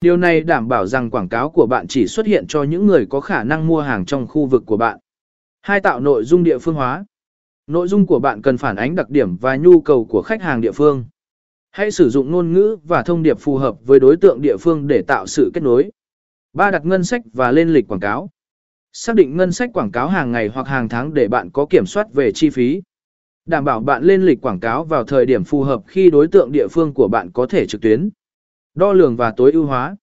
Điều này đảm bảo rằng quảng cáo của bạn chỉ xuất hiện cho những người có khả năng mua hàng trong khu vực của bạn. Hai tạo nội dung địa phương hóa. Nội dung của bạn cần phản ánh đặc điểm và nhu cầu của khách hàng địa phương. Hãy sử dụng ngôn ngữ và thông điệp phù hợp với đối tượng địa phương để tạo sự kết nối. Ba đặt ngân sách và lên lịch quảng cáo. Xác định ngân sách quảng cáo hàng ngày hoặc hàng tháng để bạn có kiểm soát về chi phí. Đảm bảo bạn lên lịch quảng cáo vào thời điểm phù hợp khi đối tượng địa phương của bạn có thể trực tuyến. Đo lường và tối ưu hóa.